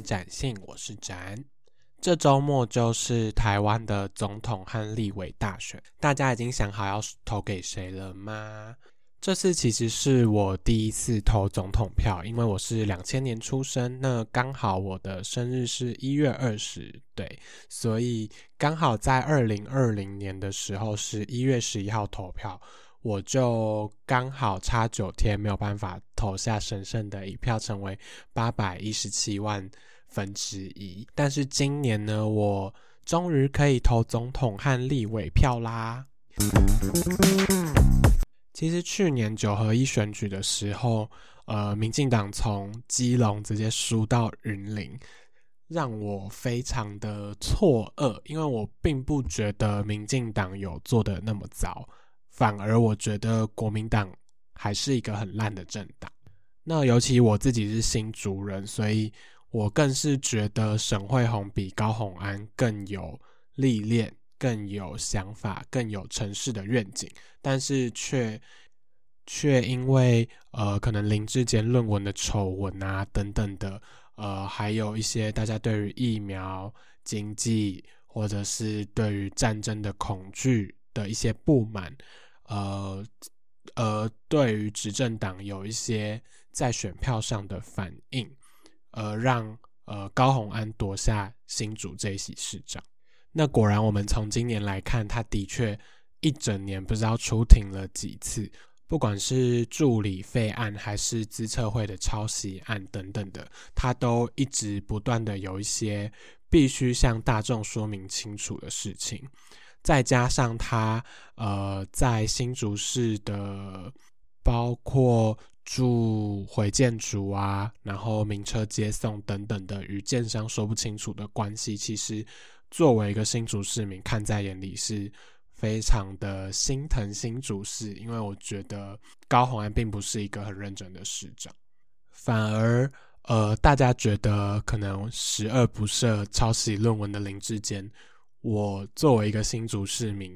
展性，我是展。这周末就是台湾的总统和立委大选，大家已经想好要投给谁了吗？这次其实是我第一次投总统票，因为我是两千年出生，那刚好我的生日是一月二十，对，所以刚好在二零二零年的时候是一月十一号投票，我就刚好差九天没有办法投下神圣的一票，成为八百一十七万分之一。但是今年呢，我终于可以投总统和立委票啦。其实去年九合一选举的时候，呃，民进党从基隆直接输到云林，让我非常的错愕，因为我并不觉得民进党有做的那么糟，反而我觉得国民党还是一个很烂的政党。那尤其我自己是新竹人，所以我更是觉得沈惠宏比高虹安更有历练。更有想法，更有城市的愿景，但是却却因为呃，可能林志坚论文的丑闻啊等等的，呃，还有一些大家对于疫苗、经济或者是对于战争的恐惧的一些不满，呃而，对于执政党有一些在选票上的反应，呃，让呃高虹安夺下新竹这一席市长。那果然，我们从今年来看，他的确一整年不知道出庭了几次，不管是助理费案，还是资策会的抄袭案等等的，他都一直不断的有一些必须向大众说明清楚的事情。再加上他呃在新竹市的，包括住回建筑啊，然后名车接送等等的，与建商说不清楚的关系，其实。作为一个新竹市民，看在眼里是非常的心疼新竹市，因为我觉得高虹安并不是一个很认真的市长，反而呃，大家觉得可能十恶不赦、抄袭论文的林志坚，我作为一个新竹市民，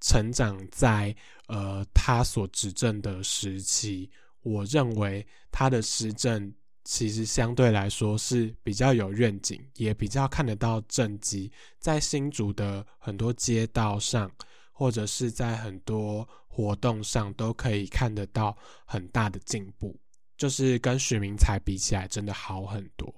成长在呃他所执政的时期，我认为他的施政。其实相对来说是比较有愿景，也比较看得到政绩，在新竹的很多街道上，或者是在很多活动上，都可以看得到很大的进步。就是跟许明才比起来，真的好很多。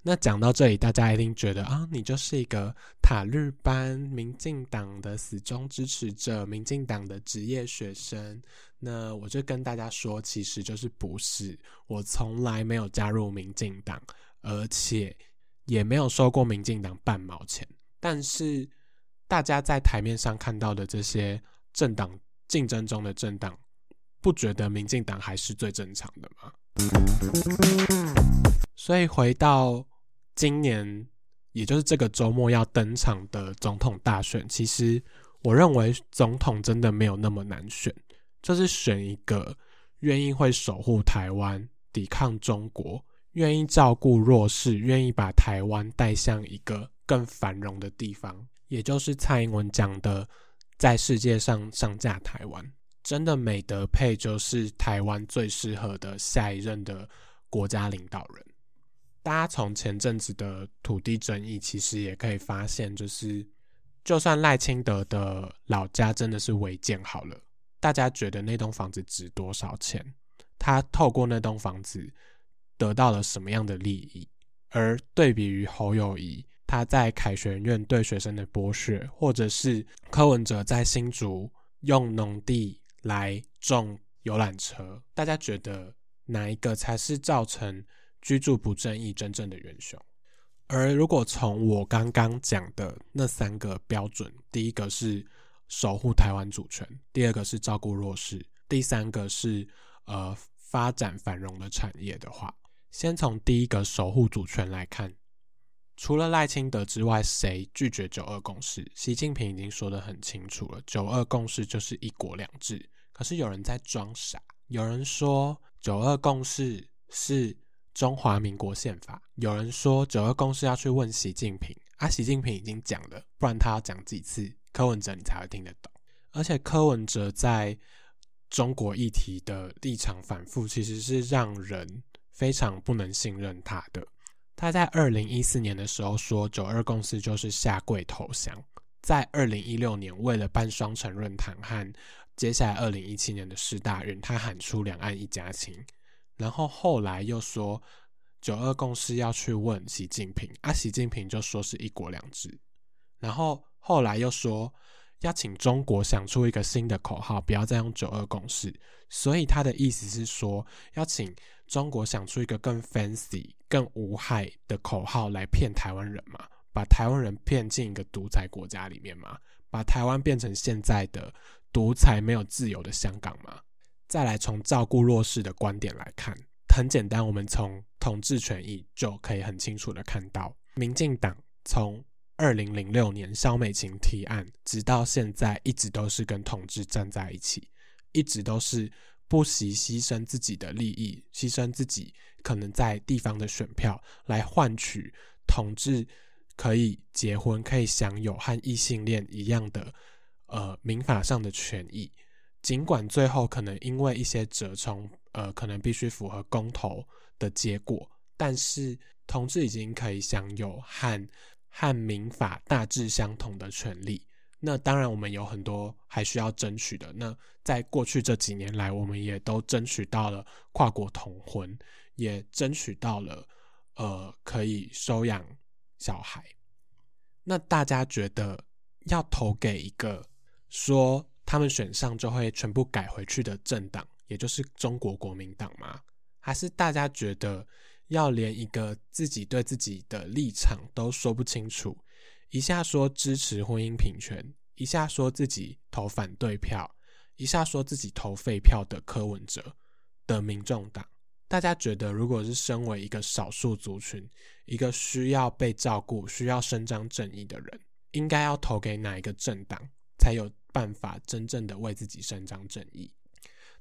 那讲到这里，大家一定觉得啊，你就是一个塔日班民进党的死忠支持者，民进党的职业学生。那我就跟大家说，其实就是不是，我从来没有加入民进党，而且也没有收过民进党半毛钱。但是大家在台面上看到的这些政党竞争中的政党，不觉得民进党还是最正常的吗？所以回到今年，也就是这个周末要登场的总统大选，其实我认为总统真的没有那么难选，就是选一个愿意会守护台湾、抵抗中国、愿意照顾弱势、愿意把台湾带向一个更繁荣的地方，也就是蔡英文讲的，在世界上上架台湾，真的美德配就是台湾最适合的下一任的国家领导人。大家从前阵子的土地争议，其实也可以发现，就是就算赖清德的老家真的是违建好了，大家觉得那栋房子值多少钱？他透过那栋房子得到了什么样的利益？而对比于侯友谊，他在凯旋院对学生的剥削，或者是柯文哲在新竹用农地来种游览车，大家觉得哪一个才是造成？居住不正义真正的元凶，而如果从我刚刚讲的那三个标准，第一个是守护台湾主权，第二个是照顾弱势，第三个是呃发展繁荣的产业的话，先从第一个守护主权来看，除了赖清德之外，谁拒绝九二共识？习近平已经说得很清楚了，九二共识就是一国两制。可是有人在装傻，有人说九二共识是。中华民国宪法，有人说九二共识要去问习近平，啊，习近平已经讲了，不然他要讲几次？柯文哲你才会听得懂。而且柯文哲在中国议题的立场反复，其实是让人非常不能信任他的。他在二零一四年的时候说，九二共识就是下跪投降。在二零一六年，为了办双城论坛和接下来二零一七年的世大运，他喊出两岸一家亲。然后后来又说九二共识要去问习近平，啊，习近平就说是一国两制。然后后来又说要请中国想出一个新的口号，不要再用九二共识。所以他的意思是说，要请中国想出一个更 fancy、更无害的口号来骗台湾人嘛？把台湾人骗进一个独裁国家里面嘛？把台湾变成现在的独裁、没有自由的香港嘛？再来从照顾弱势的观点来看，很简单，我们从统治权益就可以很清楚的看到，民进党从二零零六年萧美琴提案，直到现在一直都是跟同志站在一起，一直都是不惜牺牲自己的利益，牺牲自己可能在地方的选票，来换取同志可以结婚，可以享有和异性恋一样的呃民法上的权益。尽管最后可能因为一些折冲，呃，可能必须符合公投的结果，但是同志已经可以享有和和民法大致相同的权利。那当然，我们有很多还需要争取的。那在过去这几年来，我们也都争取到了跨国同婚，也争取到了呃可以收养小孩。那大家觉得要投给一个说？他们选上就会全部改回去的政党，也就是中国国民党吗？还是大家觉得要连一个自己对自己的立场都说不清楚，一下说支持婚姻平权，一下说自己投反对票，一下说自己投废票的柯文哲的民众党？大家觉得，如果是身为一个少数族群，一个需要被照顾、需要伸张正义的人，应该要投给哪一个政党才有？办法真正的为自己伸张正义。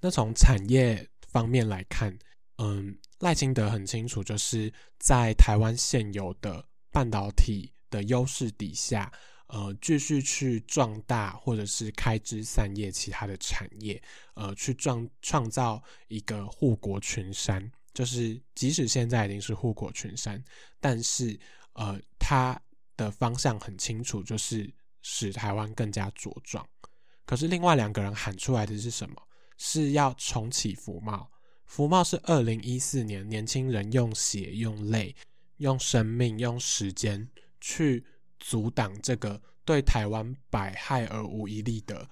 那从产业方面来看，嗯，赖清德很清楚，就是在台湾现有的半导体的优势底下，呃，继续去壮大或者是开枝散叶其他的产业，呃，去创创造一个护国群山。就是即使现在已经是护国群山，但是呃，他的方向很清楚，就是使台湾更加茁壮。可是另外两个人喊出来的是什么？是要重启福茂。福茂是二零一四年年轻人用血、用泪、用生命、用时间去阻挡这个对台湾百害而无一利的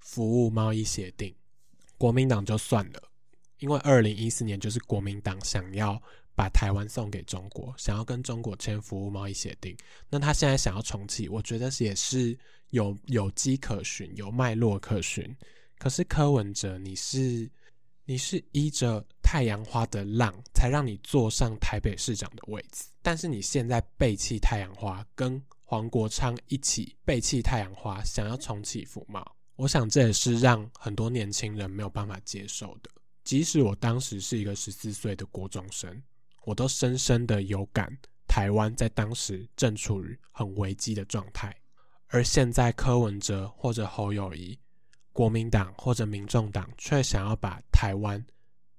服务贸易协定。国民党就算了，因为二零一四年就是国民党想要把台湾送给中国，想要跟中国签服务贸易协定。那他现在想要重启，我觉得也是。有有迹可循，有脉络可循。可是柯文哲，你是你是依着太阳花的浪，才让你坐上台北市长的位置。但是你现在背弃太阳花，跟黄国昌一起背弃太阳花，想要重启福茂，我想这也是让很多年轻人没有办法接受的。即使我当时是一个十四岁的国中生，我都深深的有感，台湾在当时正处于很危机的状态。而现在，柯文哲或者侯友谊、国民党或者民众党却想要把台湾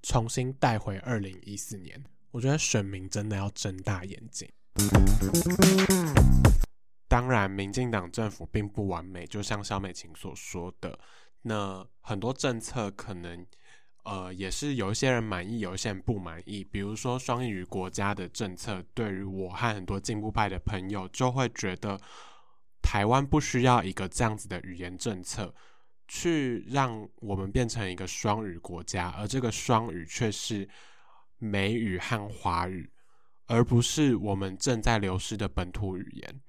重新带回二零一四年。我觉得选民真的要睁大眼睛。当然，民进党政府并不完美，就像肖美琴所说的，那很多政策可能呃也是有一些人满意，有一些人不满意。比如说双语国家的政策，对于我和很多进步派的朋友就会觉得。台湾不需要一个这样子的语言政策，去让我们变成一个双语国家，而这个双语却是美语和华语，而不是我们正在流失的本土语言。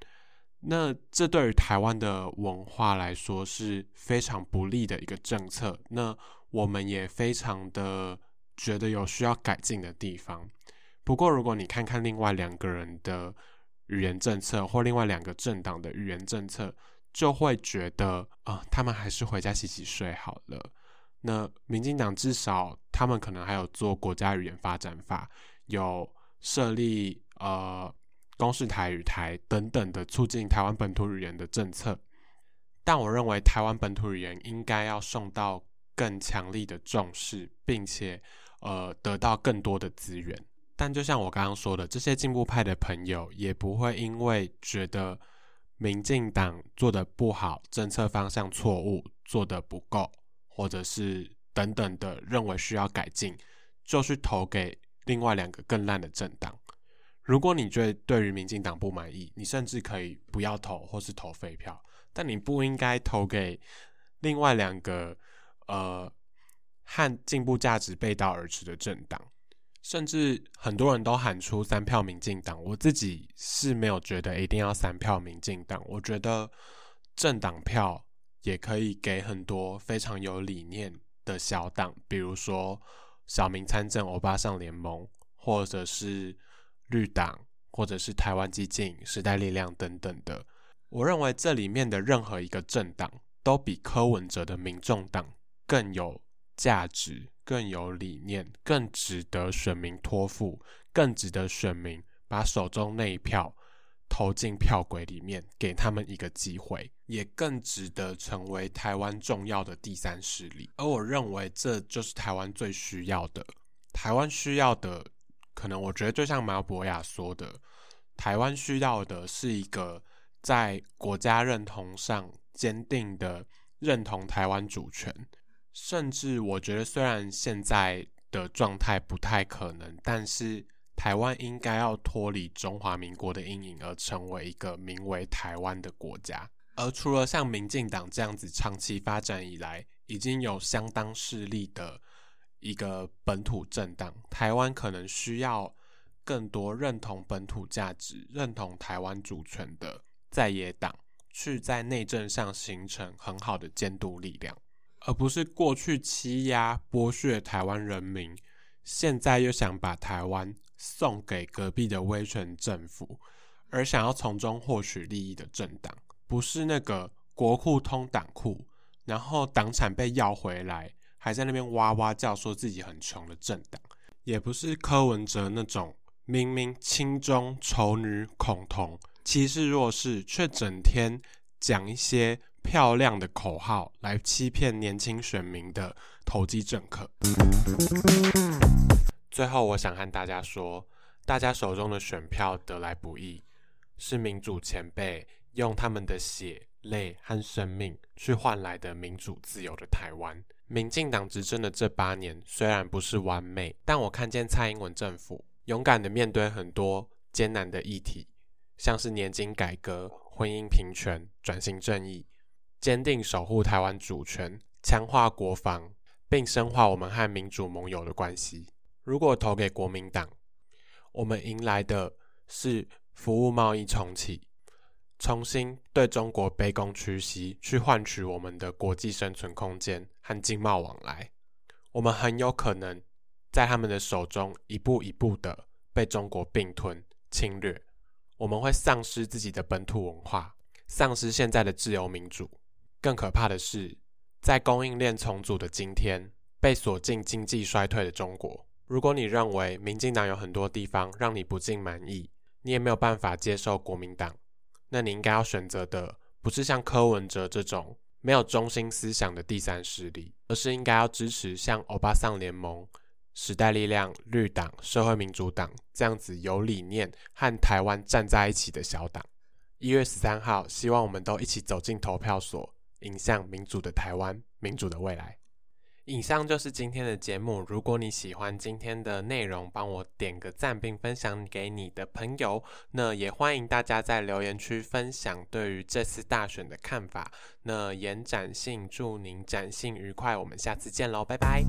那这对于台湾的文化来说是非常不利的一个政策。那我们也非常的觉得有需要改进的地方。不过，如果你看看另外两个人的。语言政策或另外两个政党的语言政策，就会觉得啊，他们还是回家洗洗睡好了。那民进党至少他们可能还有做国家语言发展法，有设立呃公视台语台等等的促进台湾本土语言的政策。但我认为台湾本土语言应该要受到更强力的重视，并且呃得到更多的资源。但就像我刚刚说的，这些进步派的朋友也不会因为觉得民进党做的不好，政策方向错误，做的不够，或者是等等的认为需要改进，就去投给另外两个更烂的政党。如果你觉对于民进党不满意，你甚至可以不要投，或是投废票。但你不应该投给另外两个呃和进步价值背道而驰的政党。甚至很多人都喊出三票民进党，我自己是没有觉得一定要三票民进党。我觉得政党票也可以给很多非常有理念的小党，比如说小民参政、欧巴桑联盟，或者是。绿党，或者是台湾激进、时代力量等等的，我认为这里面的任何一个政党，都比柯文哲的民众党更有价值、更有理念、更值得选民托付、更值得选民把手中那一票投进票轨里面，给他们一个机会，也更值得成为台湾重要的第三势力。而我认为，这就是台湾最需要的，台湾需要的。可能我觉得，就像毛博雅说的，台湾需要的是一个在国家认同上坚定的认同台湾主权。甚至我觉得，虽然现在的状态不太可能，但是台湾应该要脱离中华民国的阴影，而成为一个名为台湾的国家。而除了像民进党这样子长期发展以来已经有相当势力的。一个本土政党，台湾可能需要更多认同本土价值、认同台湾主权的在野党，去在内政上形成很好的监督力量，而不是过去欺压剥削台湾人民，现在又想把台湾送给隔壁的威权政府，而想要从中获取利益的政党，不是那个国库通党库，然后党产被要回来。还在那边哇哇叫，说自己很穷的政党，也不是柯文哲那种明明亲中仇女恐同、歧视弱势，却整天讲一些漂亮的口号来欺骗年轻选民的投机政客。最后，我想和大家说，大家手中的选票得来不易，是民主前辈用他们的血泪和生命去换来的民主自由的台湾。民进党执政的这八年虽然不是完美，但我看见蔡英文政府勇敢的面对很多艰难的议题，像是年金改革、婚姻平权、转型正义，坚定守护台湾主权，强化国防，并深化我们和民主盟友的关系。如果投给国民党，我们迎来的是服务贸易重启。重新对中国卑躬屈膝，去换取我们的国际生存空间和经贸往来，我们很有可能在他们的手中一步一步的被中国并吞侵略。我们会丧失自己的本土文化，丧失现在的自由民主。更可怕的是，在供应链重组的今天，被锁进经济衰退的中国。如果你认为民进党有很多地方让你不尽满意，你也没有办法接受国民党。那你应该要选择的不是像柯文哲这种没有中心思想的第三势力，而是应该要支持像欧巴桑联盟、时代力量、绿党、社会民主党这样子有理念和台湾站在一起的小党。一月十三号，希望我们都一起走进投票所，影像民主的台湾，民主的未来。以上就是今天的节目。如果你喜欢今天的内容，帮我点个赞并分享给你的朋友。那也欢迎大家在留言区分享对于这次大选的看法。那延展性，祝您展信愉快。我们下次见喽，拜拜。